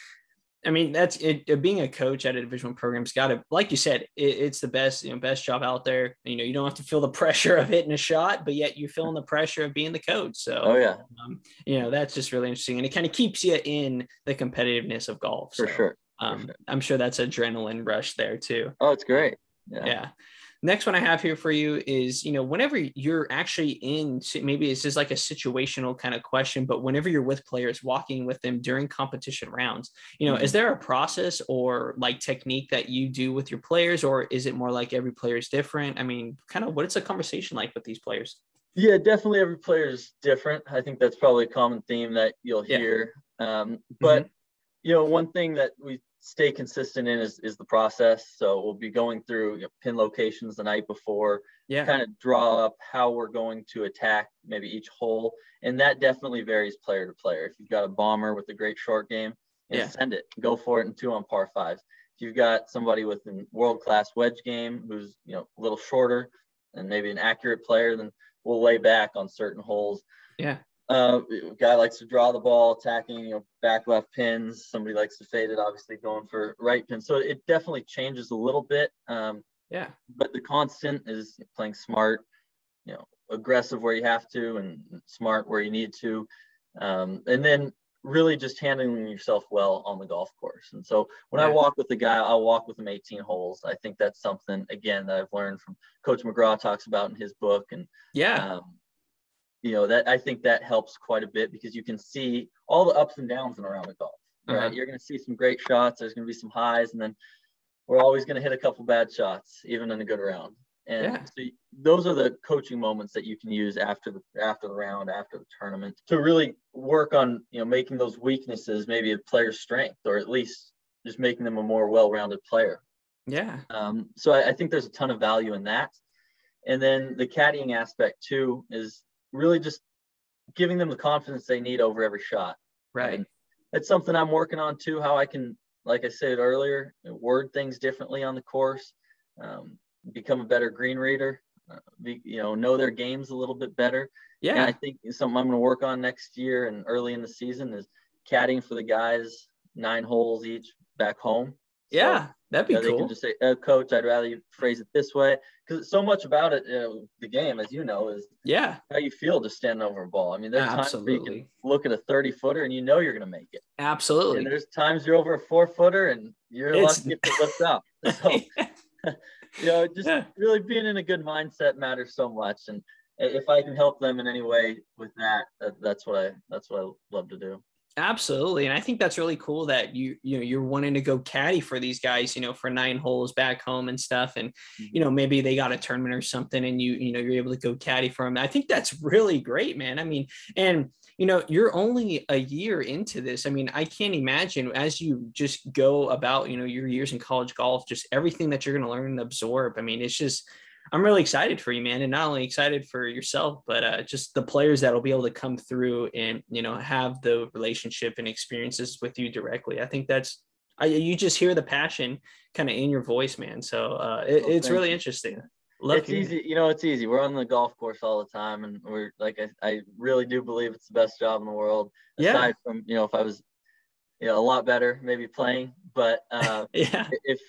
I mean, that's it. Being a coach at a division program's got to, like you said, it, it's the best, you know, best job out there. You know, you don't have to feel the pressure of hitting a shot, but yet you're feeling the pressure of being the coach. So, oh yeah, um, you know, that's just really interesting, and it kind of keeps you in the competitiveness of golf. For so, sure. Um, sure. I'm sure that's adrenaline rush there too. Oh, it's great. Yeah. yeah next one I have here for you is, you know, whenever you're actually in, maybe it's just like a situational kind of question, but whenever you're with players, walking with them during competition rounds, you know, mm-hmm. is there a process or like technique that you do with your players, or is it more like every player is different? I mean, kind of what is a conversation like with these players? Yeah, definitely every player is different. I think that's probably a common theme that you'll hear. Yeah. Um, but, mm-hmm. you know, one thing that we stay consistent in is, is the process. So we'll be going through you know, pin locations the night before, yeah. kind of draw up how we're going to attack maybe each hole. And that definitely varies player to player. If you've got a bomber with a great short game, yeah. send it, go for it in two on par fives. If you've got somebody with a world-class wedge game who's, you know, a little shorter and maybe an accurate player, then we'll lay back on certain holes. Yeah. Uh, guy likes to draw the ball, attacking, you know, back left pins. Somebody likes to fade it, obviously going for right pins. So it definitely changes a little bit. Um, yeah. But the constant is playing smart, you know, aggressive where you have to and smart where you need to. Um, and then really just handling yourself well on the golf course. And so when yeah. I walk with the guy, I'll walk with him 18 holes. I think that's something, again, that I've learned from Coach McGraw talks about in his book. And yeah. Um, you know that I think that helps quite a bit because you can see all the ups and downs and around the golf. Right, uh-huh. you're going to see some great shots. There's going to be some highs, and then we're always going to hit a couple bad shots, even in a good round. And Yeah. so those are the coaching moments that you can use after the after the round, after the tournament, to really work on you know making those weaknesses maybe a player's strength, or at least just making them a more well-rounded player. Yeah. Um, so I, I think there's a ton of value in that. And then the caddying aspect too is really just giving them the confidence they need over every shot. Right. And it's something I'm working on too, how I can, like I said earlier, word things differently on the course, um, become a better green reader, uh, be, you know, know their games a little bit better. And Yeah. I think something I'm going to work on next year and early in the season is caddying for the guys nine holes each back home. So, Yeah. That'd be you know, they can just say, uh, "Coach, I'd rather you phrase it this way," because so much about it, you know, the game, as you know, is Yeah. how you feel just standing over a ball. I mean, there's times where you can look at a 30 footer and you know you're going to make it, Absolutely. and Absolutely. there's times you're over a four footer and you're It's- lucky if it lifts up. So you know, just Yeah. really being in a good mindset matters so much, and if I can help them in any way with that, that that's what I that's what I love to do. Absolutely. And I think that's really cool that you, you know, you're wanting to go caddy for these guys, you know, for nine holes back home and stuff. And, mm-hmm. you know, maybe they got a tournament or something and you, you know, you're able to go caddy for them. I think that's really great, man. I mean, and, you know, you're only a year into this. I mean, I can't imagine as you just go about, you know, your years in college golf, just everything that you're going to learn and absorb. I mean, it's just, I'm really excited for you, man, and not only excited for yourself, but uh, just the players that will be able to come through and you know have the relationship and experiences with you directly. I think that's I, you just hear the passion kind of in your voice, man. So uh, it, Well, it's really you. interesting. Love it's easy, you know. It's easy. We're on the golf course all the time, and we're like, I, I really do believe it's the best job in the world. Yeah. Aside from, you know, if I was, you know, a lot better, maybe playing, but uh, Yeah, if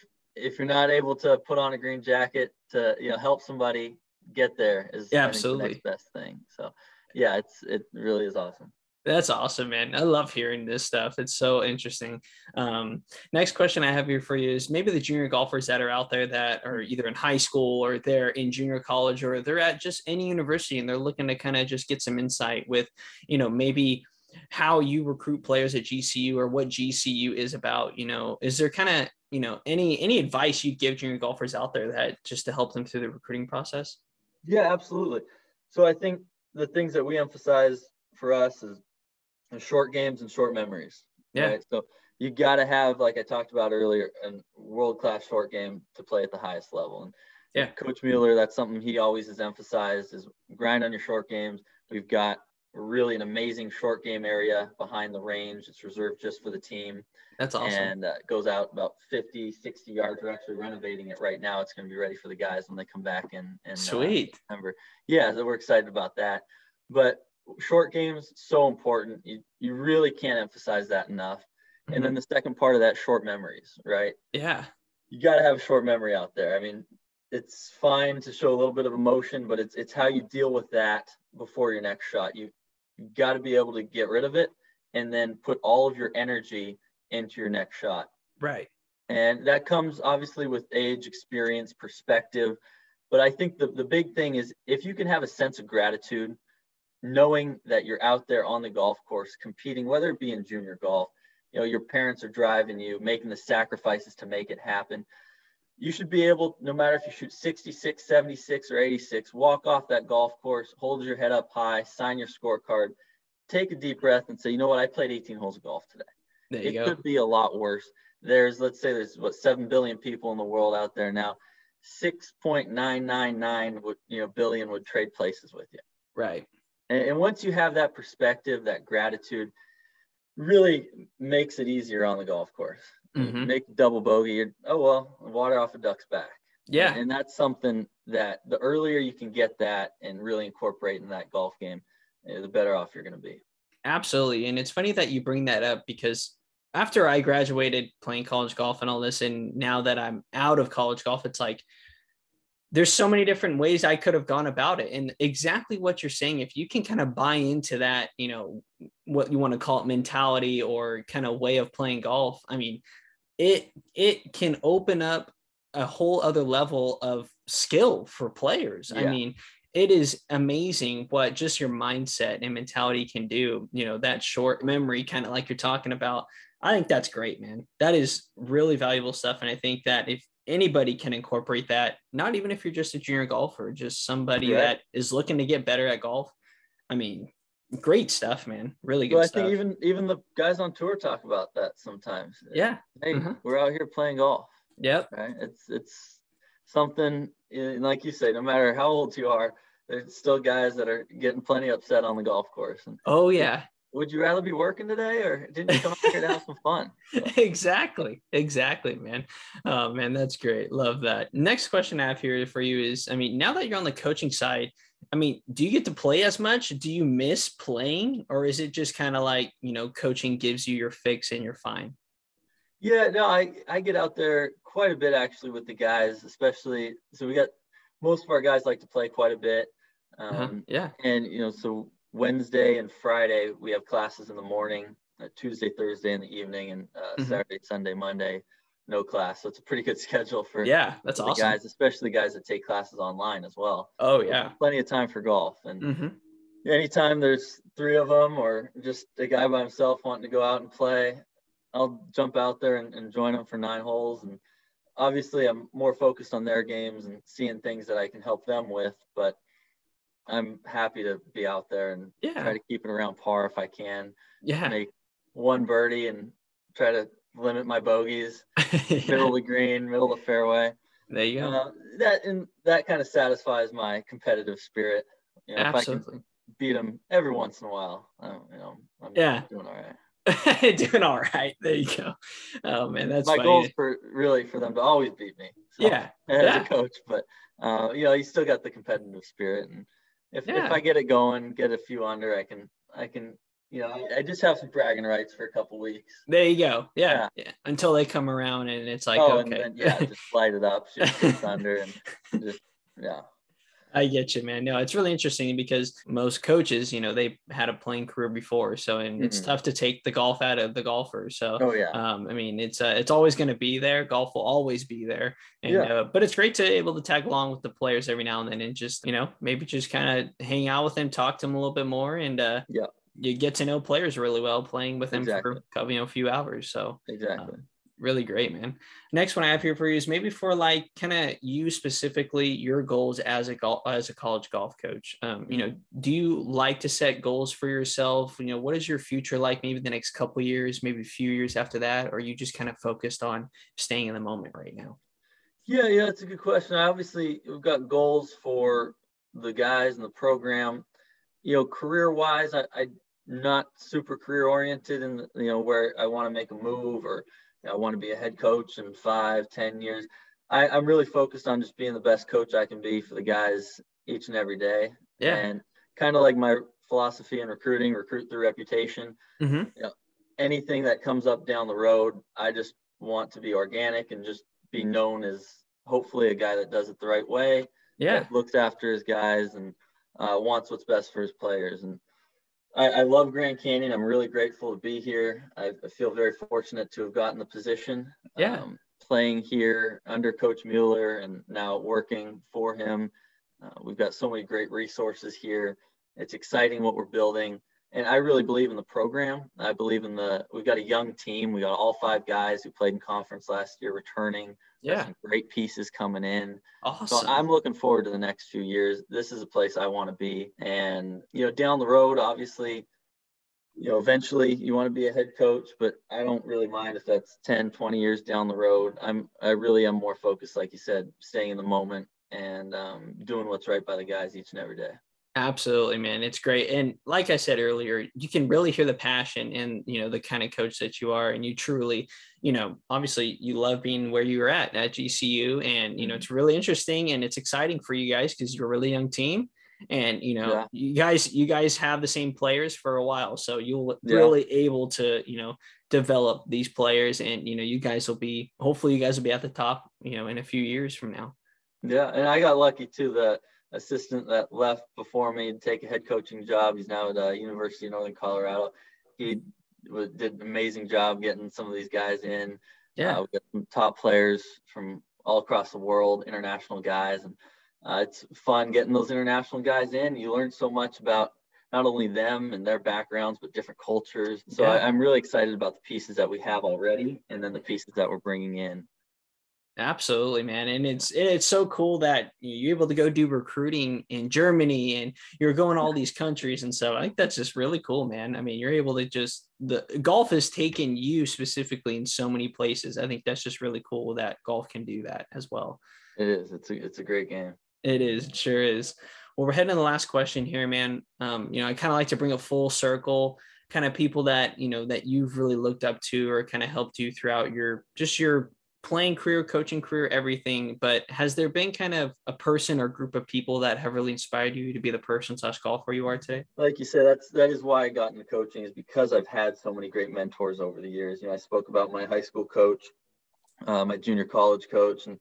if you're not able to put on a green jacket to, you know, help somebody get there, is Yeah, think, the absolutely. best thing. So, yeah, it's it really is awesome. that's awesome, man. I love hearing this stuff. It's so interesting. Um, next question I have here for you is maybe the junior golfers that are out there that are either in high school or they're in junior college or they're at just any university and they're looking to kind of just get some insight with, you know, maybe how you recruit players at GCU or what GCU is about. You know, is there kind of you know any any advice you'd give junior golfers out there that just to help them through the recruiting process? Yeah, absolutely. So I think the things that we emphasize for us is short games and short memories. Yeah. Right? So you got to have, like I talked about earlier, a world class short game to play at the highest level. And Yeah. Coach Mueller, that's something he always has emphasized is grind on your short games. We've got really an amazing short game area behind the range. It's reserved just for the team That's awesome. and uh, goes out about 50, 60 yards. We're actually renovating it right now. It's going to be ready for the guys when they come back in, in uh, Sweet. September. Yeah, so we're excited about that. But short games so important. You you really can't emphasize that enough. And then the second part of that, short memories, right? yeah. You got to have short memory out there. I mean, it's fine to show a little bit of emotion, but it's it's how you deal with that before your next shot. You you got to be able to get rid of it and then put all of your energy into your next shot. Right. And that comes obviously with age, experience, perspective. But I think the, the big thing is if you can have a sense of gratitude, knowing that you're out there on the golf course competing, whether it be in junior golf, you know, your parents are driving you, making the sacrifices to make it happen. You should be able, no matter if you shoot 66, 76, or 86, walk off that golf course, hold your head up high, sign your scorecard, take a deep breath and say, you know what, I played 18 holes of golf today There you it could be a lot worse. There's, let's say, there's what seven billion people in the world out there now. Six point nine nine nine would, you know, billion would trade places with you. Right. And, and once you have that perspective, that gratitude, really makes it easier on the golf course. Mhm. Make double bogey, oh well, water off a duck's back. Yeah. And that's something that the earlier you can get that and really incorporate in that golf game, eh, the better off you're going to be. Absolutely. And it's funny that you bring that up because after I graduated playing college golf and all this, and now that I'm out of college golf, it's like there's so many different ways I could have gone about it. And exactly what you're saying, if you can kind of buy into that, you know, what you want to call it mentality or kind of way of playing golf, I mean, it it can open up a whole other level of skill for players. I mean, it is amazing what just your mindset and mentality can do. You know, that short memory, kind of like you're talking about. I think that's great, man. That is really valuable stuff. And I think that if anybody can incorporate that. Not even if you're just a junior golfer, just somebody Right. that is looking to get better at golf. I mean, great stuff, man. Really good Well, I stuff. think even even the guys on tour talk about that sometimes. yeah. Hey, Mhm. we're out here playing golf, Yep. right? It's it's something eh, like you say. No matter how old you are, there's still guys that are getting plenty upset on the golf course. And Oh yeah. would you rather be working today, or didn't you come out here to have some fun? So, exactly exactly man oh man that's great love that next question i have here for you is i mean now that you're on the coaching side i mean do you get to play as much do you miss playing or is it just kind of like you know coaching gives you your fix and you're fine Yeah, no, I I get out there quite a bit actually with the guys, especially. So we got most of our guys like to play quite a bit. Um, uh-huh. yeah and you know so wednesday and friday we have classes in the morning uh, tuesday thursday in the evening and uh, Mhm. saturday sunday monday no class. So it's a pretty good schedule for yeah that's the awesome. guys especially the guys that take classes online as well. Oh yeah. plenty of time for golf. And hmm anytime there's three of them or just a guy by himself wanting to go out and play i'll jump out there and, and join them for nine holes. And obviously i'm more focused on their games and seeing things that i can help them with but i'm happy to be out there and try to keep it around par if i can. Yeah. Make one birdie and try to limit my bogeys middle of the green middle of the fairway there you go uh, that and that kind of satisfies my competitive spirit you know, if i can absolutely beat them every once in a while. Um, you know, I'm Yeah. doing all right. doing all right there you go oh man that's My funny. goal is for really for them to always beat me. So, yeah as yeah. a coach, but uh, you know, you still got the competitive spirit, and if Yeah. if I get it going, get a few under, I can I can you know I, just have some bragging rights for a couple weeks. There you go. Yeah, yeah. Until they come around and it's like, oh, okay. then yeah, just light it up, shoot six under, and just yeah. I get you, man. No, it's really interesting because most coaches, you know, they had a playing career before, so and it's Mhm. tough to take the golf out of the golfer. So, Oh yeah. um, I mean, it's uh, it's always going to be there. Golf will always be there, and Yeah. uh, but it's great to able to tag along with the players every now and then, and just you know maybe just kind of hang out with them, talk to them a little bit more, and uh, Yeah. You get to know players really well playing with them Exactly. for you know a few hours. So, exactly. um, really great, man. Next one I have here for you is maybe for like kind of you specifically your goals as a golf as a college golf coach. Um, you know, do you like to set goals for yourself? You know, what is your future like? Maybe the next couple years, maybe a few years after that, or are you just kind of focused on staying in the moment right now? Yeah, yeah, it's a good question. Obviously, we've got goals for the guys and the program. You know, career wise, I, I'm not super career oriented and you know, where I want to make a move or I want to be a head coach in five, ten years. I, I'm really focused on just being the best coach I can be for the guys each and every day. Yeah. And kind of like my philosophy in recruiting, recruit through reputation hmm anything that comes up down the road, I just want to be organic and just be known as hopefully a guy that does it the right way, Yeah. looks after his guys and uh, wants what's best for his players. And I, I love Grand Canyon. I'm really grateful to be here. I, I feel very fortunate to have gotten the position. Yeah. Um, playing here under Coach Mueller and now working for him. Uh, we've got so many great resources here. It's exciting what we're building and I really believe in the program. I believe in the. We've got a young team. We got all five guys who played in conference last year returning. Yeah. some great pieces coming in. Awesome. So I'm looking forward to the next few years. This is a place I want to be, and you know, down the road, obviously, you know, eventually you want to be a head coach, but I don't really mind if that's 10, 20 years down the road. I'm. I really am more focused, like you said, staying in the moment and um, doing what's right by the guys each and every day. Absolutely, man. It's great. And like I said earlier, you can really hear the passion and, you know, the kind of coach that you are. And you truly, you know, obviously you love being where you were at at GCU. And, you know, mm-hmm. it's really interesting and it's exciting for you guys because you're a really young team. And, you know, Yeah. you guys, you guys have the same players for a while. So you'll Yeah. really able to, you know, develop these players and, you know, you guys will be, hopefully you guys will be at the top, you know, in a few years from now. Yeah, and I got lucky too. The assistant that left before me to take a head coaching job. He's now at uh, University of Northern Colorado. He wa- did an amazing job getting some of these guys in. Yeah. Uh, we got some top players from all across the world, international guys, and uh, it's fun getting those international guys in. You learn so much about not only them and their backgrounds, but different cultures. So Yeah. I, I'm really excited about the pieces that we have already, and then the pieces that we're bringing in. Absolutely, man, and it's it's so cool that you're able to go do recruiting in Germany and you're going all these countries and so I think that's just really cool, man. I mean, you're able to just the golf has taken you specifically in so many places. I think that's just really cool that golf can do that as well. It is. It's a it's a great game. It is. It sure is. Well, we're heading to the last question here, man. Um, you know, I kind of like to bring a full circle kind of people that you know that you've really looked up to or kind of helped you throughout your just your playing career, coaching career, everything. But has there been kind of a person or group of people that have really inspired you to be the person slash golfer you are today? Like you said, that's that is why I got into coaching is because I've had so many great mentors over the years. You know, I spoke about my high school coach, uh, my junior college coach, and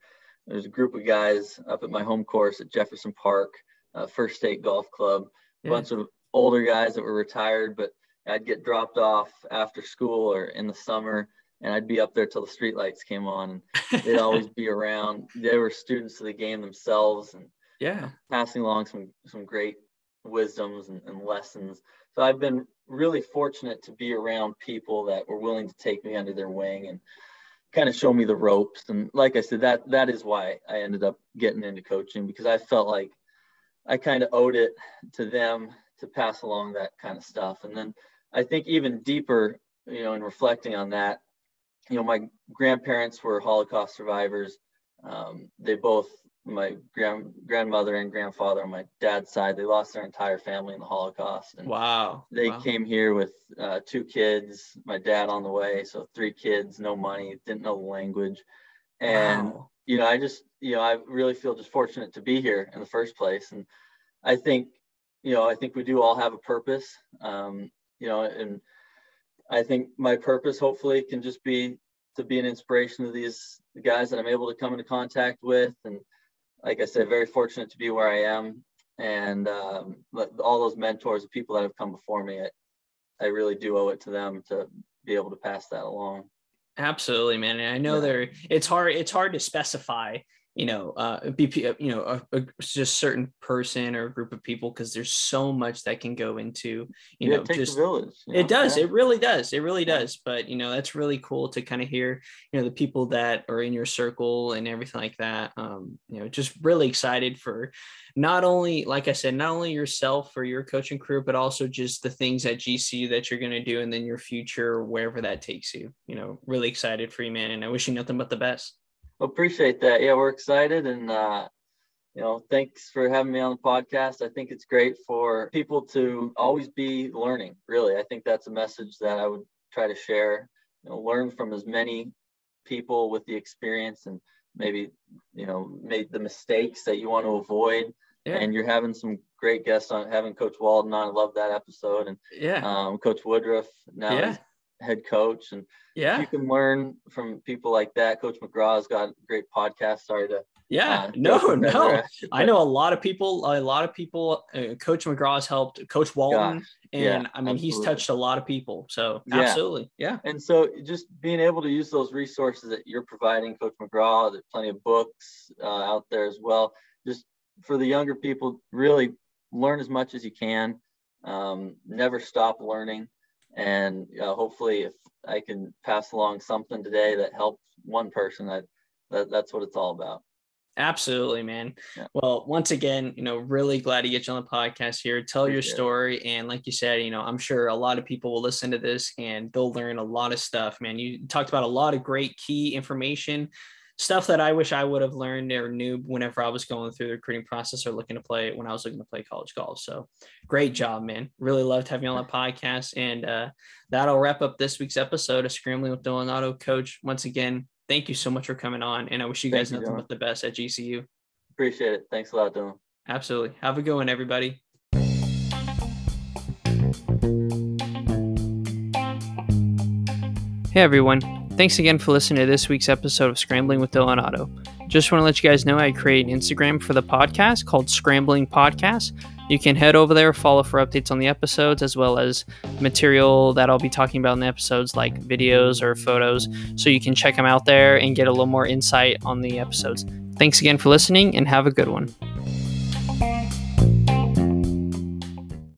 there's a group of guys up at my home course at Jefferson Park, uh, First State Golf Club, a yeah. bunch of older guys that were retired, but I'd get dropped off after school or in the summer and I'd be up there till the streetlights came on. And they'd always be around. They were students of the game themselves, and yeah, passing along some some great wisdoms and, and, lessons. So I've been really fortunate to be around people that were willing to take me under their wing and kind of show me the ropes. And like I said, that that is why I ended up getting into coaching because I felt like I kind of owed it to them to pass along that kind of stuff. And then I think even deeper, you know, in reflecting on that, you know, my grandparents were Holocaust survivors. Um, they both, my grand grandmother and grandfather on my dad's side, they lost their entire family in the Holocaust. And wow. They wow. came here with uh, two kids, my dad on the way, so three kids, no money, didn't know the language, and wow. you know, I just, you know, I really feel just fortunate to be here in the first place, and I think, you know, I think we do all have a purpose, um, you know, and I think my purpose hopefully can just be to be an inspiration to these guys that I'm able to come into contact with. And like I said, very fortunate to be where I am. And um, all those mentors, the people that have come before me, I, I really do owe it to them to be able to pass that along. Absolutely, man. And I know yeah. there it's hard it's hard to specify you know, uh, BP, uh, you know, a, a, just certain person or group of people because there's so much that can go into, you yeah, know, just village. You know? It does. Yeah. It really does. It really does. But you know, that's really cool to kind of hear, you know, the people that are in your circle and everything like that. Um, you know, just really excited for not only, like I said, not only yourself or your coaching career, but also just the things at GCU that you're going to do and then your future, wherever that takes you. You know, really excited for you, man. And I wish you nothing but the best appreciate that. Yeah, we're excited and uh, you know, thanks for having me on the podcast. I think it's great for people to always be learning. Really, I think that's a message that I would try to share. You know, learn from as many people with the experience and maybe you know made the mistakes that you want to avoid. Yeah. And you're having some great guests on having Coach Walden on. I love that episode. And yeah, um, Coach Woodruff now yeah head coach. And yeah, you can learn from people like that. Coach McGraw's got a great podcast. Sorry to yeah, uh, no, no. I know a lot of people. A lot of people. Uh, Coach McGraw's helped Coach Walton, Gosh, and yeah, I mean absolutely. he's touched a lot of people. So yeah. absolutely, yeah. And so just being able to use those resources that you're providing, Coach McGraw, there's plenty of books uh, out there as well. Just for the younger people, really learn as much as you can. Um, never stop learning and uh, hopefully if i can pass along something today that helps one person that, that that's what it's all about. Absolutely man. Yeah. well once again you know really glad to get you on the podcast here. Tell Appreciate your story. It. and like you said you know i'm sure a lot of people will listen to this and they'll learn a lot of stuff man. You talked about a lot of great key information stuff that I wish I would have learned or knew whenever I was going through the recruiting process or looking to play when I was looking to play college golf. So great job, man. Really loved having you on the podcast. And uh, that'll wrap up this week's episode of Scrambling with Dylan Otto. Coach, once again, thank you so much for coming on. And I wish you guys nothing but the best at GCU. Appreciate it. Thanks a lot, Dylan. Absolutely. Have a good one, everybody. Hey, everyone. Thanks again for listening to this week's episode of Scrambling with Dylan Otto. Just want to let you guys know I create an Instagram for the podcast called Scrambling Podcast. You can head over there, follow for updates on the episodes, as well as material that I'll be talking about in the episodes, like videos or photos. So you can check them out there and get a little more insight on the episodes. Thanks again for listening and have a good one.